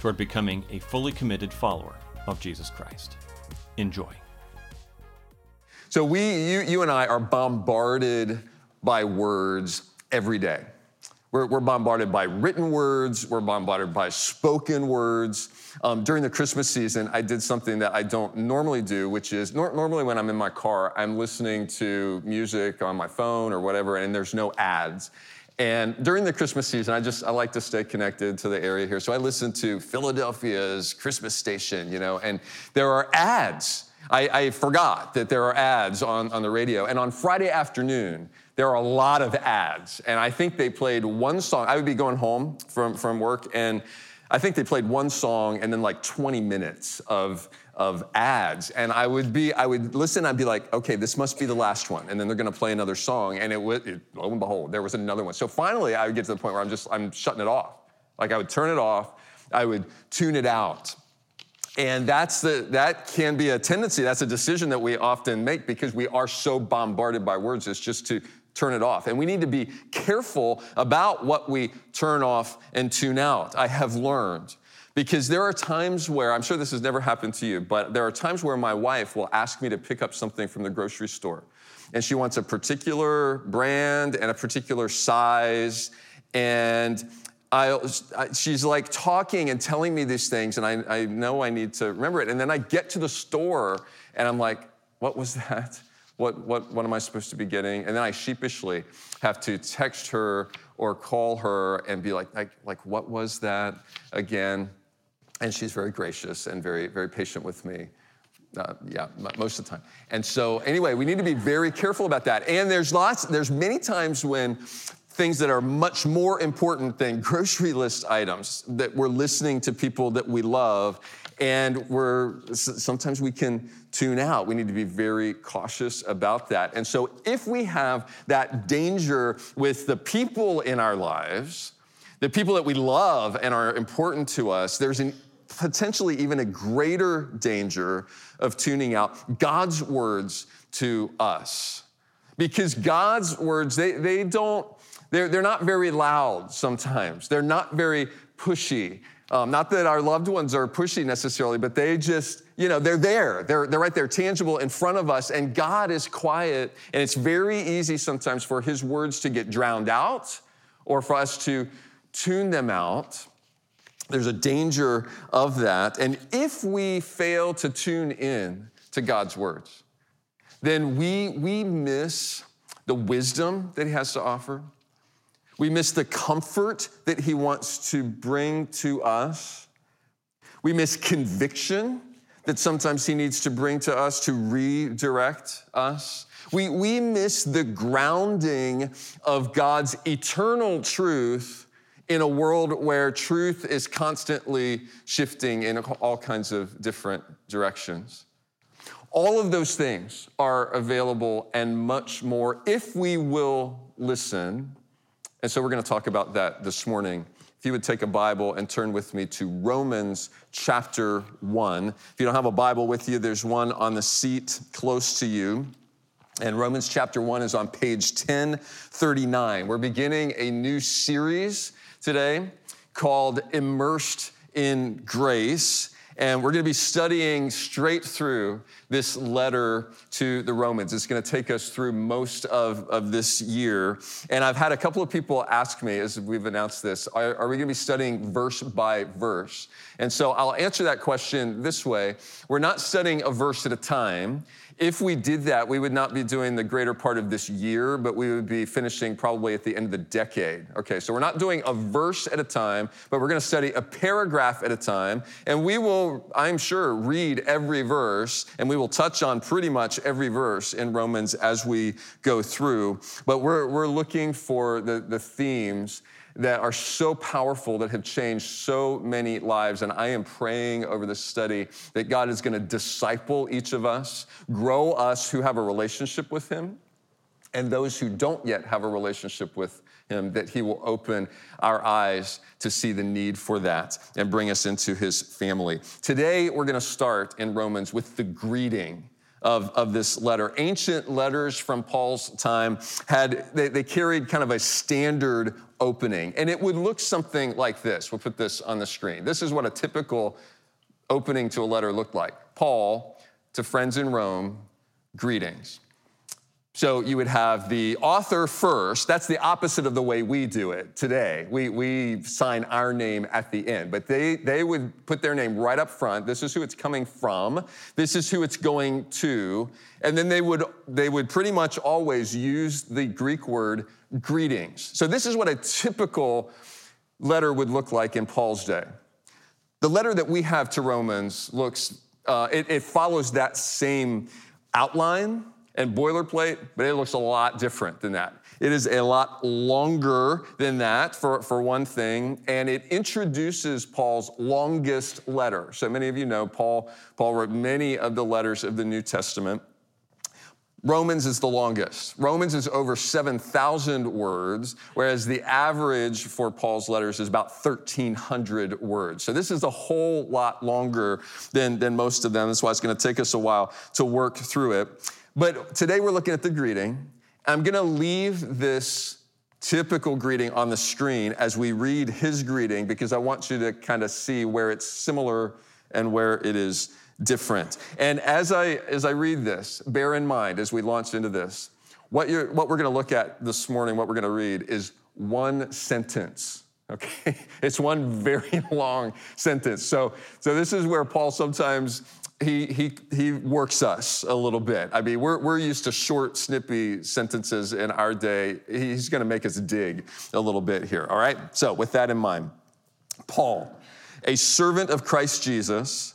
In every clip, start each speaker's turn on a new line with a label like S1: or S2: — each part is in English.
S1: toward becoming a fully committed follower of Jesus Christ. Enjoy.
S2: So, we, you, you and I are bombarded by words every day. We're, we're bombarded by written words, we're bombarded by spoken words. Um, during the Christmas season, I did something that I don't normally do, which is nor- normally when I'm in my car, I'm listening to music on my phone or whatever, and there's no ads. And during the Christmas season, I just I like to stay connected to the area here. So I listen to Philadelphia's Christmas station, you know, and there are ads. I, I forgot that there are ads on, on the radio. And on Friday afternoon, there are a lot of ads. And I think they played one song. I would be going home from, from work, and I think they played one song and then like 20 minutes of of ads. And I would be, I would listen, I'd be like, okay, this must be the last one. And then they're gonna play another song. And it would, it, lo and behold, there was another one. So finally, I would get to the point where I'm just, I'm shutting it off. Like I would turn it off, I would tune it out. And that's the, that can be a tendency, that's a decision that we often make because we are so bombarded by words, it's just to turn it off. And we need to be careful about what we turn off and tune out. I have learned because there are times where, I'm sure this has never happened to you, but there are times where my wife will ask me to pick up something from the grocery store. And she wants a particular brand and a particular size. And I, she's like talking and telling me these things, and I, I know I need to remember it. And then I get to the store, and I'm like, what was that? What, what, what am I supposed to be getting? And then I sheepishly have to text her or call her and be like, like, like what was that again? And she's very gracious and very, very patient with me. Uh, yeah, most of the time. And so, anyway, we need to be very careful about that. And there's lots, there's many times when things that are much more important than grocery list items that we're listening to people that we love and we're sometimes we can tune out we need to be very cautious about that and so if we have that danger with the people in our lives the people that we love and are important to us there's an potentially even a greater danger of tuning out God's words to us. Because God's words, they, they don't, they're, they're not very loud sometimes. They're not very pushy. Um, not that our loved ones are pushy necessarily, but they just, you know, they're there. They're, they're right there, tangible in front of us. And God is quiet. And it's very easy sometimes for His words to get drowned out or for us to tune them out. There's a danger of that. And if we fail to tune in to God's words, then we, we miss the wisdom that He has to offer. We miss the comfort that He wants to bring to us. We miss conviction that sometimes He needs to bring to us to redirect us. We, we miss the grounding of God's eternal truth in a world where truth is constantly shifting in all kinds of different directions. All of those things are available and much more if we will listen. And so we're going to talk about that this morning. If you would take a Bible and turn with me to Romans chapter 1. If you don't have a Bible with you, there's one on the seat close to you. And Romans chapter 1 is on page 1039. We're beginning a new series today called Immersed in Grace. And we're going to be studying straight through this letter to the Romans. It's going to take us through most of, of this year. And I've had a couple of people ask me as we've announced this are, are we going to be studying verse by verse? And so I'll answer that question this way We're not studying a verse at a time. If we did that, we would not be doing the greater part of this year, but we would be finishing probably at the end of the decade. Okay, so we're not doing a verse at a time, but we're to study a paragraph at a time. And we will, I'm sure, read every verse and we will touch on pretty much every verse in Romans as we go through. But we're, we're looking for the, the themes that are so powerful that have changed so many lives. And I am praying over this study that God is going to disciple each of us, grow us who have a relationship with Him, and those who don't yet have a relationship with Him, that He will open our eyes to see the need for that and bring us into His family. Today, we're going to start in Romans with the greeting of, of this letter. Ancient letters from Paul's time had, they, they carried kind of a standard opening, and it would look something like this. We'll put this on the screen. This is what a typical opening to a letter looked like Paul to friends in Rome, greetings. So you would have the author first. That's the opposite of the way we do it today. We, we sign our name at the end, but they, they would put their name right up front. This is who it's coming from. This is who it's going to. And then they would, they would pretty much always use the Greek word greetings. So this is what a typical letter would look like in Paul's day. The letter that we have to Romans looks, uh, it, it follows that same outline and boilerplate, but it looks a lot different than that. It is a lot longer than that, for, for one thing, and it introduces Paul's longest letter. So many of you know Paul, Paul wrote many of the letters of the New Testament. Romans is the longest. Romans is over 7,000 words, whereas the average for Paul's letters is about 1,300 words. So this is a whole lot longer than, than most of them. That's why it's going to take us a while to work through it. But today we're looking at the greeting. I'm going to leave this typical greeting on the screen as we read his greeting because I want you to kind of see where it's similar and where it is different. And as I as I read this, bear in mind as we launch into this, what you're what we're going to look at this morning, what we're going to read is one sentence. Okay, it's one very long sentence. So, so this is where Paul sometimes he, he, he works us a little bit. I mean, we're, we're used to short, snippy sentences in our day. He's going to make us dig a little bit here, all right? So, with that in mind, Paul, a servant of Christ Jesus,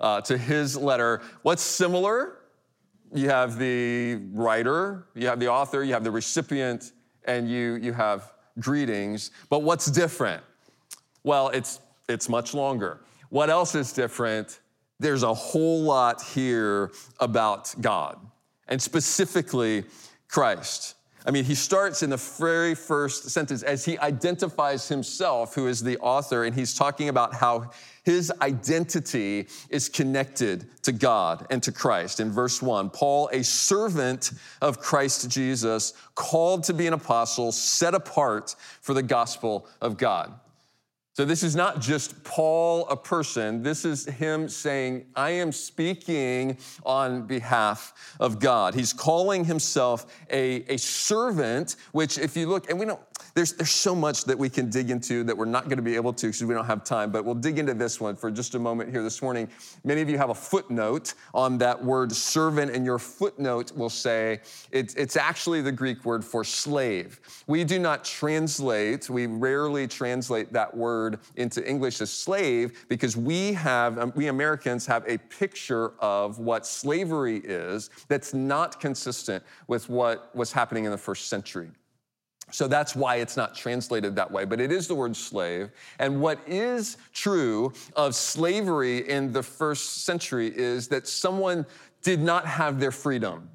S2: uh, to his letter. What's similar? You have the writer, you have the author, you have the recipient, and you, you have greetings. But what's different? Well, it's, it's much longer. What else is different? There's a whole lot here about God, and specifically Christ. I mean, he starts in the very first sentence as he identifies himself, who is the author, and he's talking about how his identity is connected to God and to Christ. In verse one, Paul, a servant of Christ Jesus, called to be an apostle, set apart for the gospel of God. So, this is not just Paul, a person. This is him saying, I am speaking on behalf of God. He's calling himself a, a servant, which, if you look, and we don't, there's, there's so much that we can dig into that we're not going to be able to because we don't have time, but we'll dig into this one for just a moment here this morning. Many of you have a footnote on that word servant, and your footnote will say it's, it's actually the Greek word for slave. We do not translate, we rarely translate that word into English as slave because we have, um, we Americans have a picture of what slavery is that's not consistent with what was happening in the first century. So that's why it's not translated that way, but it is the word slave. And what is true of slavery in the first century is that someone did not have their freedom.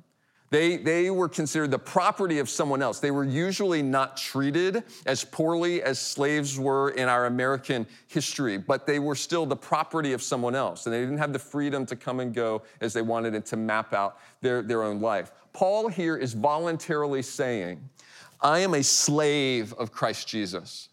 S2: They, they were considered the property of someone else. They were usually not treated as poorly as slaves were in our American history, but they were still the property of someone else. And they didn't have the freedom to come and go as they wanted and to map out their, their own life. Paul here is voluntarily saying, I am a slave of Christ Jesus.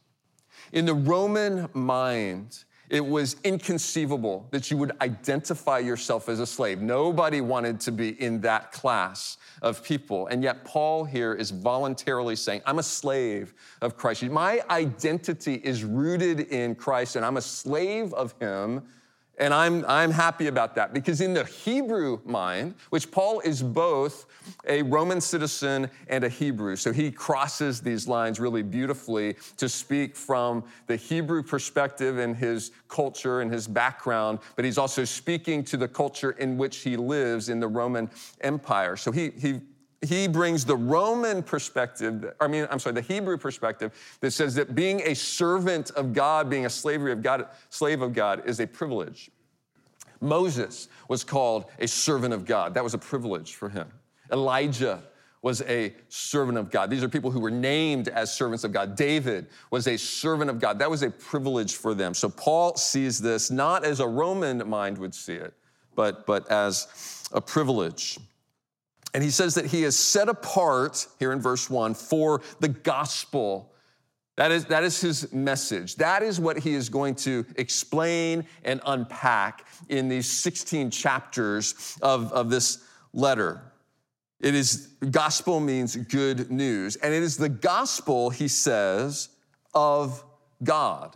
S2: In the Roman mind, it was inconceivable that you would identify yourself as a slave. Nobody wanted to be in that class of people. And yet, Paul here is voluntarily saying, I'm a slave of Christ. My identity is rooted in Christ, and I'm a slave of Him and I'm, I'm happy about that because, in the Hebrew mind, which Paul is both a Roman citizen and a Hebrew, so he crosses these lines really beautifully to speak from the Hebrew perspective and his culture and his background, but he's also speaking to the culture in which he lives in the Roman Empire. So he, he he brings the Roman perspective, I mean, I'm sorry, the Hebrew perspective that says that being a servant of God, being a slavery of God, slave of God is a privilege. Moses was called a servant of God. That was a privilege for him. Elijah was a servant of God. These are people who were named as servants of God. David was a servant of God. That was a privilege for them. So Paul sees this not as a Roman mind would see it, but, but as a privilege. And he says that he is set apart, here in verse one, for the gospel. That is, that is his message. That is what he is going to explain and unpack in these 16 chapters of, of this letter. It is, gospel means good news. And it is the gospel, he says, of God.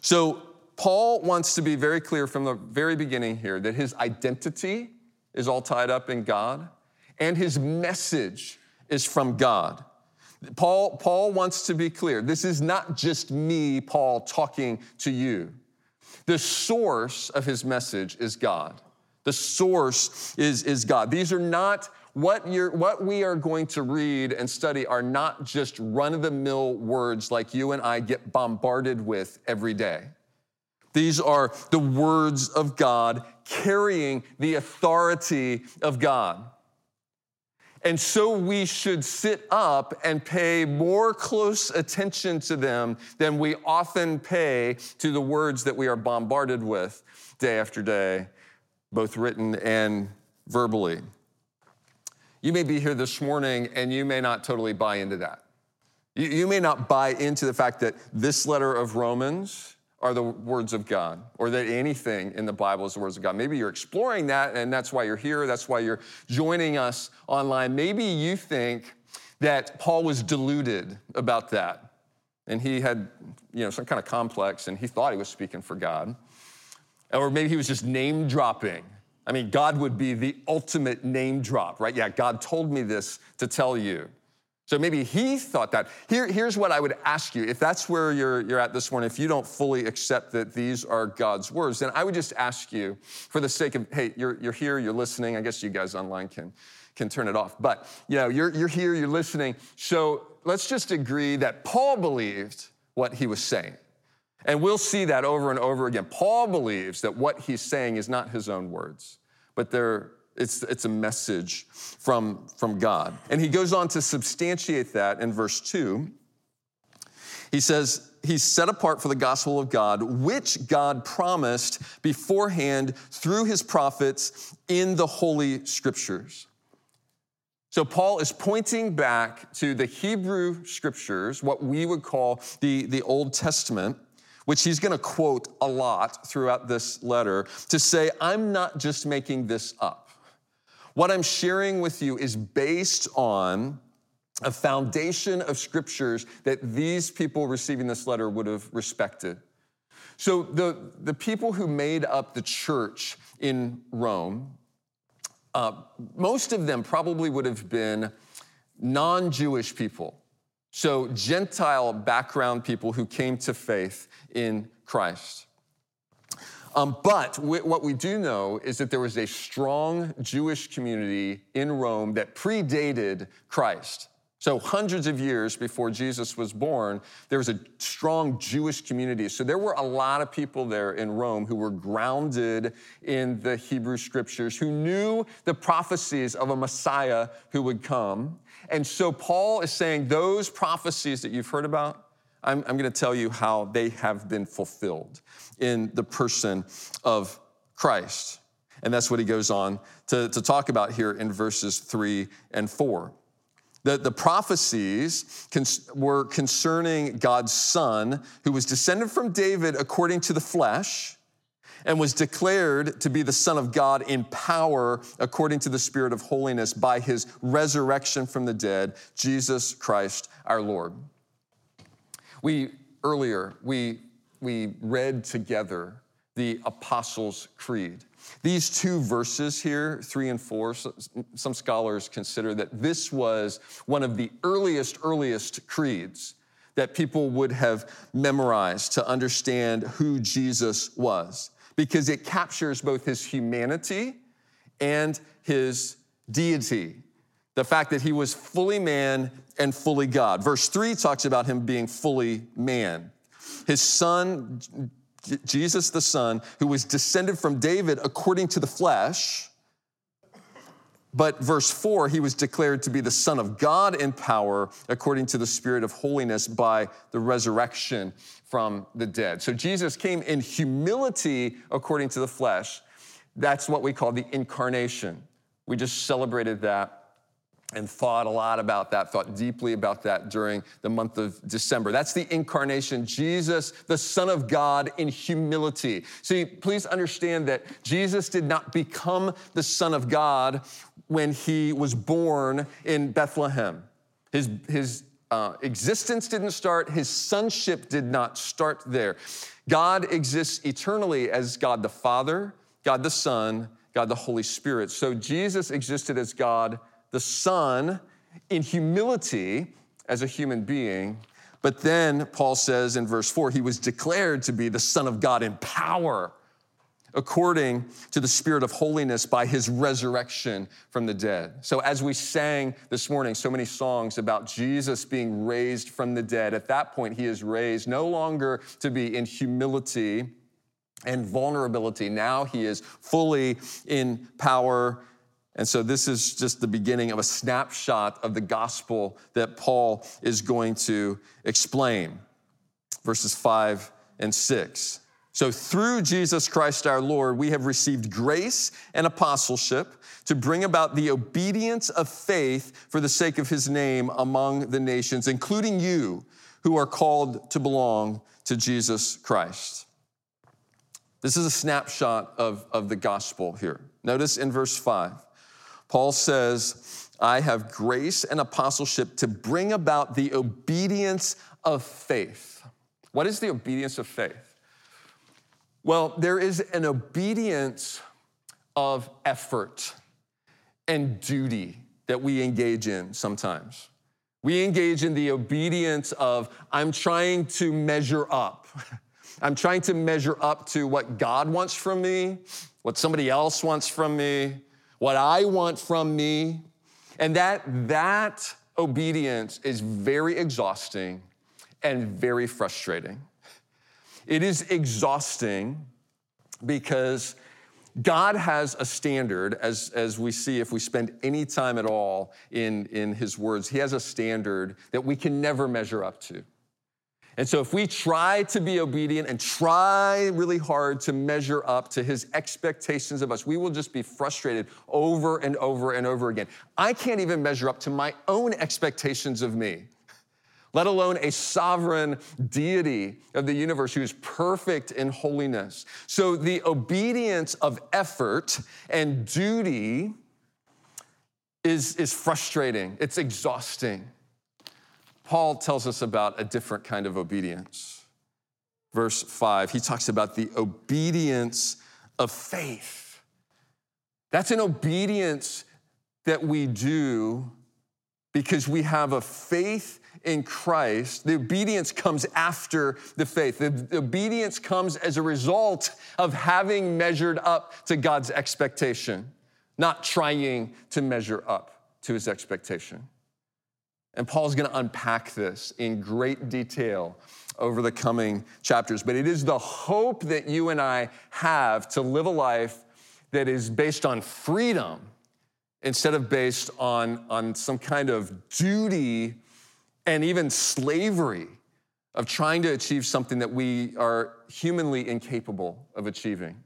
S2: So Paul wants to be very clear from the very beginning here that his identity is all tied up in God and his message is from God. Paul, Paul wants to be clear. This is not just me, Paul, talking to you. The source of his message is God. The source is, is God. These are not what, you're, what we are going to read and study are not just run of the mill words like you and I get bombarded with every day. These are the words of God carrying the authority of God. And so we should sit up and pay more close attention to them than we often pay to the words that we are bombarded with day after day, both written and verbally. You may be here this morning and you may not totally buy into that. You, may not buy into the fact that this letter of Romans are the words of God, or that anything in the Bible is the words of God. Maybe you're exploring that, and that's why you're here. That's why you're joining us online. Maybe you think that Paul was deluded about that, and he had, you know, some kind of complex, and he thought he was speaking for God, or maybe he was just name dropping. I mean, God would be the ultimate name drop, right? Yeah, God told me this to tell you. So maybe he thought that. Here, here's what I would ask you. If that's where you're, you're at this morning, if you don't fully accept that these are God's words, then I would just ask you, for the sake of, hey, you're, you're here, you're listening. I guess you guys online can, can turn it off. But, you know, you're, you're here, you're listening. So let's just agree that Paul believed what he was saying. And we'll see that over and over again. Paul believes that what he's saying is not his own words, but they're it's, it's a message from, from God. And he goes on to substantiate that in verse 2. He says, He's set apart for the gospel of God, which God promised beforehand through his prophets in the Holy Scriptures. So, Paul is pointing back to the Hebrew Scriptures, what we would call the, the Old Testament, which he's going to quote a lot throughout this letter, to say, I'm not just making this up. What I'm sharing with you is based on a foundation of scriptures that these people receiving this letter would have respected. So, the, the people who made up the church in Rome, uh, most of them probably would have been non Jewish people. So, Gentile background people who came to faith in Christ. Um, but what we do know is that there was a strong Jewish community in Rome that predated Christ. So, hundreds of years before Jesus was born, there was a strong Jewish community. So, there were a lot of people there in Rome who were grounded in the Hebrew scriptures, who knew the prophecies of a Messiah who would come. And so, Paul is saying those prophecies that you've heard about, I'm, I'm going to tell you how they have been fulfilled in the person of Christ. And that's what he goes on to, to talk about here in verses three and four. The, the prophecies cons- were concerning God's son, who was descended from David according to the flesh, and was declared to be the Son of God in power according to the Spirit of holiness by his resurrection from the dead, Jesus Christ our Lord. We earlier, we, we read together the Apostles' Creed. These two verses here, three and four, some scholars consider that this was one of the earliest, earliest creeds that people would have memorized to understand who Jesus was, because it captures both his humanity and his deity. The fact that he was fully man and fully God. Verse three talks about him being fully man. His son, Jesus the Son, who was descended from David according to the flesh. But verse 4, he was declared to be the Son of God in power according to the Spirit of holiness by the resurrection from the dead. So Jesus came in humility according to the flesh. That's what we call the incarnation. We just celebrated that and thought a lot about that, thought deeply about that during the month of December. That's the incarnation, Jesus, the Son of God in humility. See, please understand that Jesus did not become the Son of God when he was born in Bethlehem. His, his uh, existence didn't start, his sonship did not start there. God exists eternally as God the Father, God the Son, God the Holy Spirit. So Jesus existed as God the Son in humility as a human being. But then Paul says in verse 4, he was declared to be the Son of God in power according to the Spirit of holiness by his resurrection from the dead. So, as we sang this morning, so many songs about Jesus being raised from the dead, at that point, he is raised no longer to be in humility and vulnerability. Now he is fully in power and so this is just the beginning of a snapshot of the gospel that Paul is going to explain. Verses five and six. So through Jesus Christ our Lord, we have received grace and apostleship to bring about the obedience of faith for the sake of his name among the nations, including you who are called to belong to Jesus Christ. This is a snapshot of, of the gospel here. Notice in verse 5 Paul says, I have grace and apostleship to bring about the obedience of faith. What is the obedience of faith? Well, there is an obedience of effort and duty that we engage in sometimes. We engage in the obedience of, I'm trying to measure up. I'm trying to measure up to what God wants from me, what somebody else wants from me, what I want from me. And that, that obedience is very exhausting and very frustrating. It is exhausting because God has a standard, as, as we see if we spend any time at all in, in His words, He has a standard that we can never measure up to. And so, if we try to be obedient and try really hard to measure up to his expectations of us, we will just be frustrated over and over and over again. I can't even measure up to my own expectations of me, let alone a sovereign deity of the universe who is perfect in holiness. So, the obedience of effort and duty is, is frustrating, it's exhausting. Paul tells us about a different kind of obedience. Verse 5, he talks about the obedience of faith. That's an obedience that we do because we have a faith in Christ. The obedience comes after the faith. The obedience comes as a result of having measured up to God's expectation, not trying to measure up to his expectation. And Paul's going to unpack this in great detail over the coming chapters. But it is the hope that you and I have to live a life that is based on freedom instead of based on, on some kind of duty and even slavery of trying to achieve something that we are humanly incapable of achieving.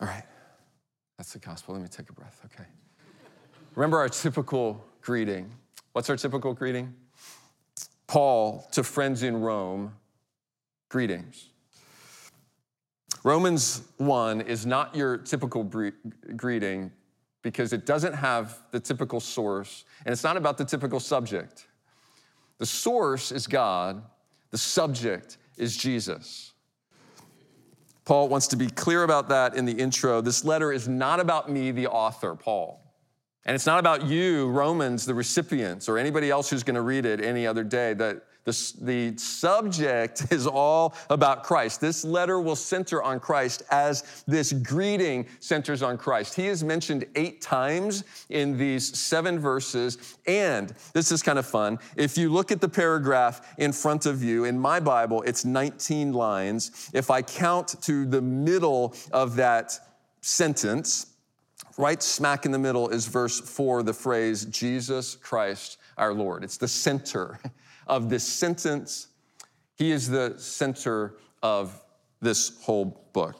S2: All right, that's the gospel. Let me take a breath, okay? Remember our typical greeting. What's our typical greeting? Paul to friends in Rome, greetings. Romans 1 is not your typical bre- greeting because it doesn't have the typical source and it's not about the typical subject. The source is God, the subject is Jesus. Paul wants to be clear about that in the intro. This letter is not about me, the author, Paul. And it's not about you, Romans, the recipients, or anybody else who's going to read it any other day. That the, the subject is all about Christ. This letter will center on Christ as this greeting centers on Christ. He is mentioned eight times in these seven verses. And this is kind of fun. If you look at the paragraph in front of you, in my Bible, it's 19 lines. If I count to the middle of that sentence, Right smack in the middle is verse four, the phrase, Jesus Christ our Lord. It's the center of this sentence. He is the center of this whole book.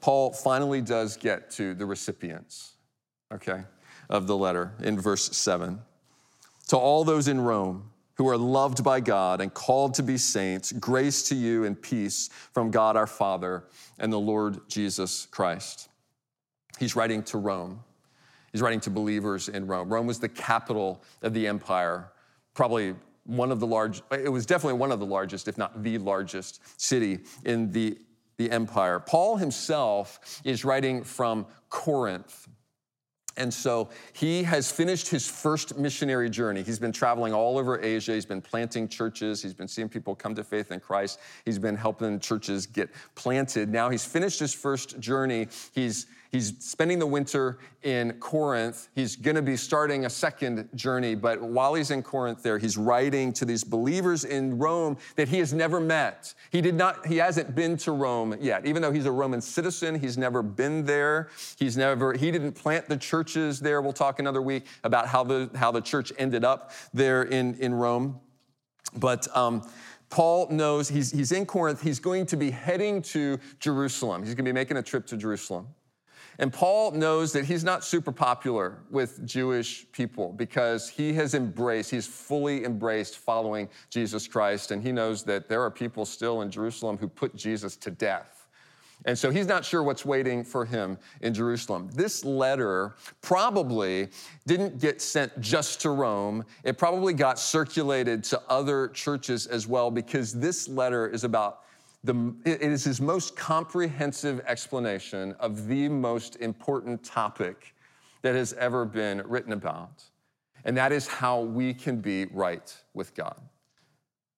S2: Paul finally does get to the recipients, okay, of the letter in verse seven. To all those in Rome, who are loved by God and called to be saints, grace to you and peace from God our Father and the Lord Jesus Christ. He's writing to Rome. He's writing to believers in Rome. Rome was the capital of the empire, probably one of the large, it was definitely one of the largest, if not the largest city in the, the empire. Paul himself is writing from Corinth. And so he has finished his first missionary journey. He's been traveling all over Asia. He's been planting churches. He's been seeing people come to faith in Christ. He's been helping churches get planted. Now he's finished his first journey. He's He's spending the winter in Corinth. He's going to be starting a second journey, but while he's in Corinth there, he's writing to these believers in Rome that he has never met. He did not he hasn't been to Rome yet. Even though he's a Roman citizen, he's never been there. He's never he didn't plant the churches there. We'll talk another week about how the how the church ended up there in in Rome. But um, Paul knows he's, he's in Corinth. He's going to be heading to Jerusalem. He's going to be making a trip to Jerusalem. And Paul knows that he's not super popular with Jewish people because he has embraced, he's fully embraced following Jesus Christ. And he knows that there are people still in Jerusalem who put Jesus to death. And so he's not sure what's waiting for him in Jerusalem. This letter probably didn't get sent just to Rome. It probably got circulated to other churches as well because this letter is about the, it is his most comprehensive explanation of the most important topic that has ever been written about. And that is how we can be right with God.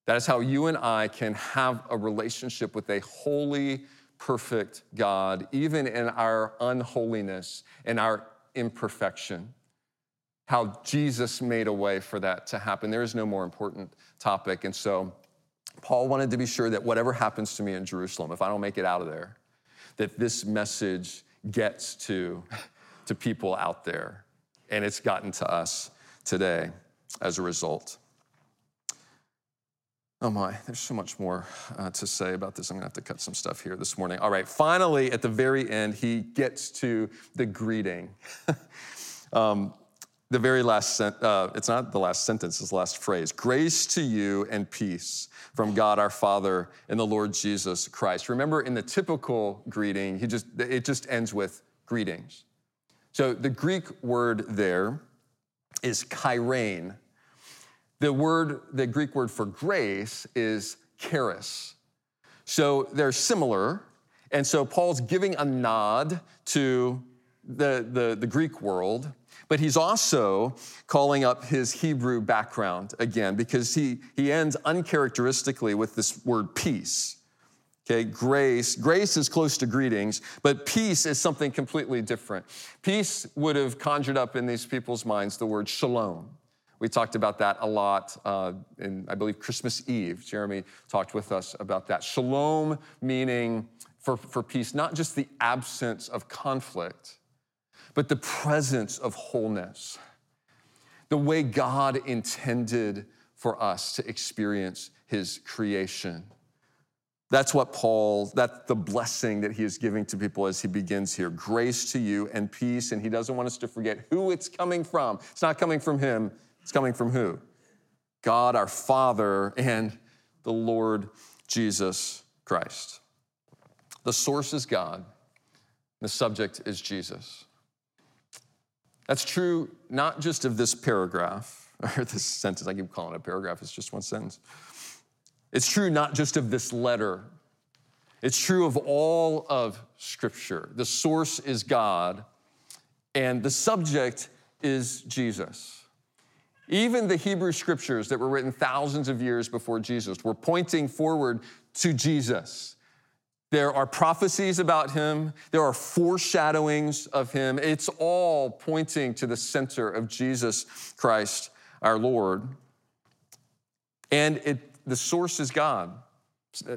S2: That is how you and I can have a relationship with a holy, perfect God, even in our unholiness and our imperfection. How Jesus made a way for that to happen. There is no more important topic. And so, Paul wanted to be sure that whatever happens to me in Jerusalem, if I don't make it out of there, that this message gets to, to people out there. And it's gotten to us today as a result. Oh my, there's so much more uh, to say about this. I'm gonna have to cut some stuff here this morning. All right, finally, at the very end, he gets to the greeting. um, the very last, uh, it's not the last sentence, it's the last phrase. Grace to you and peace from God our Father and the Lord Jesus Christ. Remember, in the typical greeting, he just, it just ends with greetings. So the Greek word there is chairein. The word, the Greek word for grace is charis. So they're similar. And so Paul's giving a nod to the, the, the Greek world but he's also calling up his Hebrew background again because he, he ends uncharacteristically with this word peace. Okay, grace. Grace is close to greetings, but peace is something completely different. Peace would have conjured up in these people's minds the word shalom. We talked about that a lot uh, in, I believe, Christmas Eve. Jeremy talked with us about that. Shalom meaning for, for peace, not just the absence of conflict, but the presence of wholeness. The way God intended for us to experience his creation. That's what Paul, that's the blessing that he is giving to people as he begins here. Grace to you and peace. And he doesn't want us to forget who it's coming from. It's not coming from him, it's coming from who? God our Father and the Lord Jesus Christ. The source is God, the subject is Jesus. That's true not just of this paragraph, or this sentence, I keep calling it a paragraph, it's just one sentence. It's true not just of this letter, it's true of all of Scripture. The source is God, and the subject is Jesus. Even the Hebrew scriptures that were written thousands of years before Jesus were pointing forward to Jesus. There are prophecies about him, there are foreshadowings of him. It's all pointing to the center of Jesus Christ, our Lord. And it the source is God.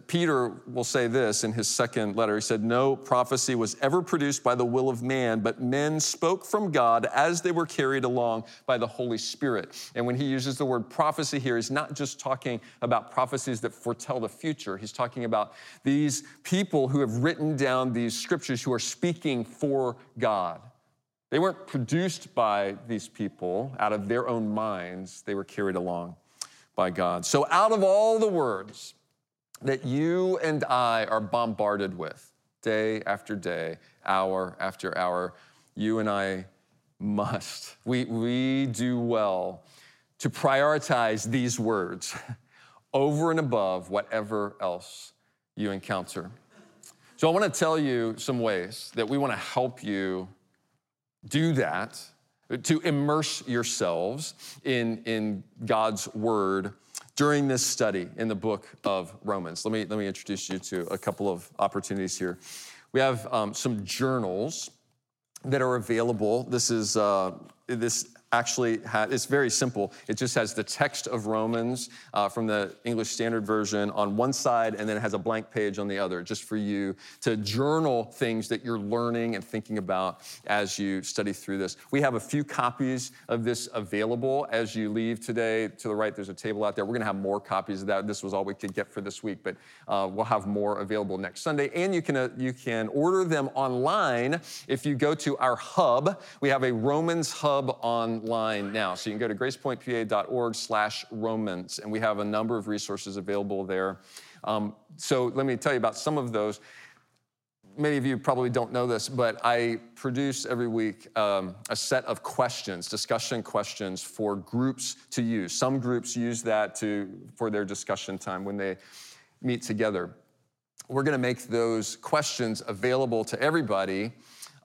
S2: Peter will say this in his second letter. He said, No prophecy was ever produced by the will of man, but men spoke from God as they were carried along by the Holy Spirit. And when he uses the word prophecy here, he's not just talking about prophecies that foretell the future. He's talking about these people who have written down these scriptures who are speaking for God. They weren't produced by these people out of their own minds, they were carried along by God. So, out of all the words that you and I are bombarded with day after day, hour after hour, you and I must, we, we do well to prioritize these words over and above whatever else you encounter. So, I want to tell you some ways that we want to help you do that to immerse yourselves in, in God's word during this study in the book of Romans. Let me, let me introduce you to a couple of opportunities here. We have um, some journals that are available. This is uh, this actually it's very simple. It just has the text of Romans uh, from the English Standard Version on one side, and then it has a blank page on the other, just for you to journal things that you're learning and thinking about as you study through this. We have a few copies of this available as you leave today. To the right, there's a table out there. We're going to have more copies of that. This was all we could get for this week, but uh, we'll have more available next Sunday. And you can uh, you can order them online if you go to our hub. We have a Romans hub on online now. So you can go to gracepointpa.org slash Romans, and we have a number of resources available there. Um, so let me tell you about some of those. Many of you probably don't know this, but I produce every week um, a set of questions, discussion questions for groups to use. Some groups use that to, for their discussion time when they meet together. We're going to make those questions available to everybody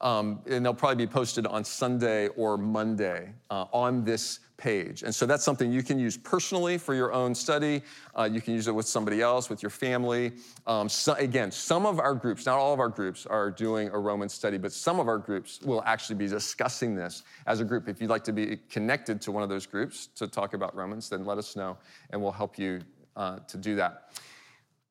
S2: um, and they'll probably be posted on Sunday or Monday uh, on this page. And so that's something you can use personally for your own study. Uh, you can use it with somebody else, with your family. Um, so again, some of our groups, not all of our groups, are doing a Roman study, but some of our groups will actually be discussing this as a group. If you'd like to be connected to one of those groups to talk about Romans, then let us know and we'll help you uh, to do that.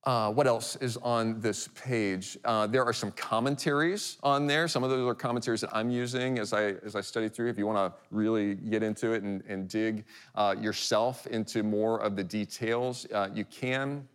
S2: Uh, what else is on this page? Uh, there are some commentaries on there. Some of those are commentaries that I'm using as I, as I study through. If you want to really get into it and, and dig uh, yourself into more of the details, uh, you can.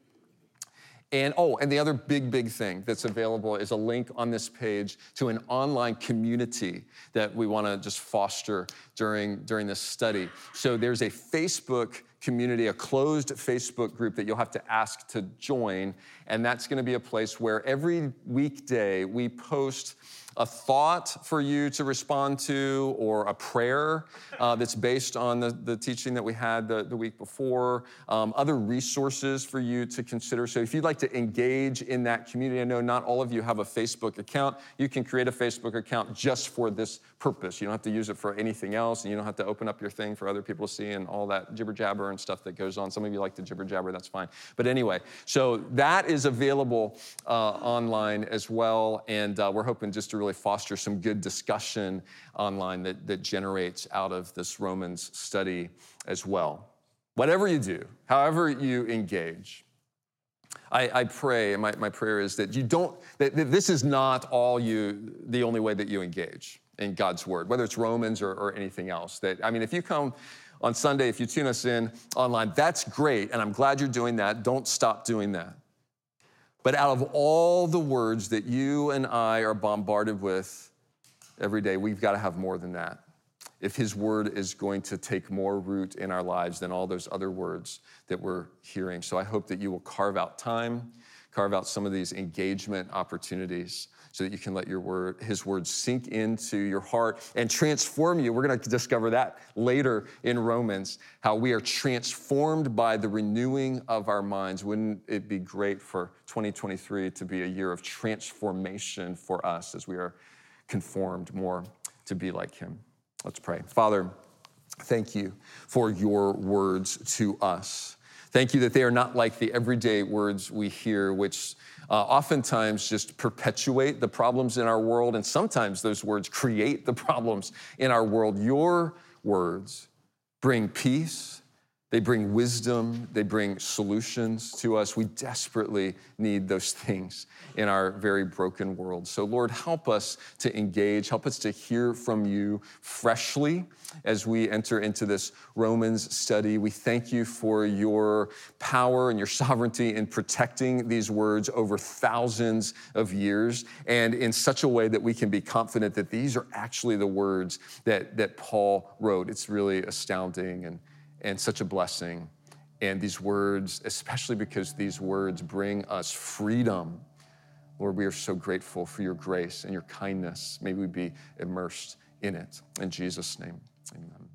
S2: And oh, and the other big, big thing that's available is a link on this page to an online community that we want to just foster during, during this study. So there's a Facebook community, a closed Facebook group that you'll have to ask to join. And that's going to be a place where every weekday we post a thought for you to respond to or a prayer uh, that's based on the, the teaching that we had the, the week before, um, other resources for you to consider. So if you'd like to engage in that community, I know not all of you have a Facebook account. You can create a Facebook account just for this purpose. You don't have to use it for anything else, and you don't have to open up your thing for other people to see and all that jibber jabber and stuff that goes on. Some of you like the jibber jabber, that's fine. But anyway, so that is available uh, online as well. And uh, we're hoping just to really foster some good discussion online that, that generates out of this Romans study as well. Whatever you do, however you engage, I, I, pray, and my, my prayer is that you don't, that, that, this is not all you, the only way that you engage in God's word, whether it's Romans or, or anything else. That, I mean, if you come on Sunday, if you tune us in online, that's great, and I'm glad you're doing that. Don't stop doing that. But out of all the words that you and I are bombarded with every day, we've got to have more than that if His word is going to take more root in our lives than all those other words that we're hearing. So I hope that you will carve out time, carve out some of these engagement opportunities so that you can let your word, his word sink into your heart and transform you. We're going to discover that later in Romans, how we are transformed by the renewing of our minds. Wouldn't it be great for 2023 to be a year of transformation for us as we are conformed more to be like him? Let's pray. Father, thank you for your words to us. Thank you that they are not like the everyday words we hear, which uh, oftentimes just perpetuate the problems in our world, and sometimes those words create the problems in our world. Your words bring peace they bring wisdom, they bring solutions to us. We desperately need those things in our very broken world. So, Lord, help us to engage, help us to hear from you freshly as we enter into this Romans study. We thank you for your power and your sovereignty in protecting these words over thousands of years and in such a way that we can be confident that these are actually the words that, that Paul wrote. It's really astounding and and such a blessing. And these words, especially because these words bring us freedom. Lord, we are so grateful for your grace and your kindness. May we be immersed in it. In Jesus' name, amen.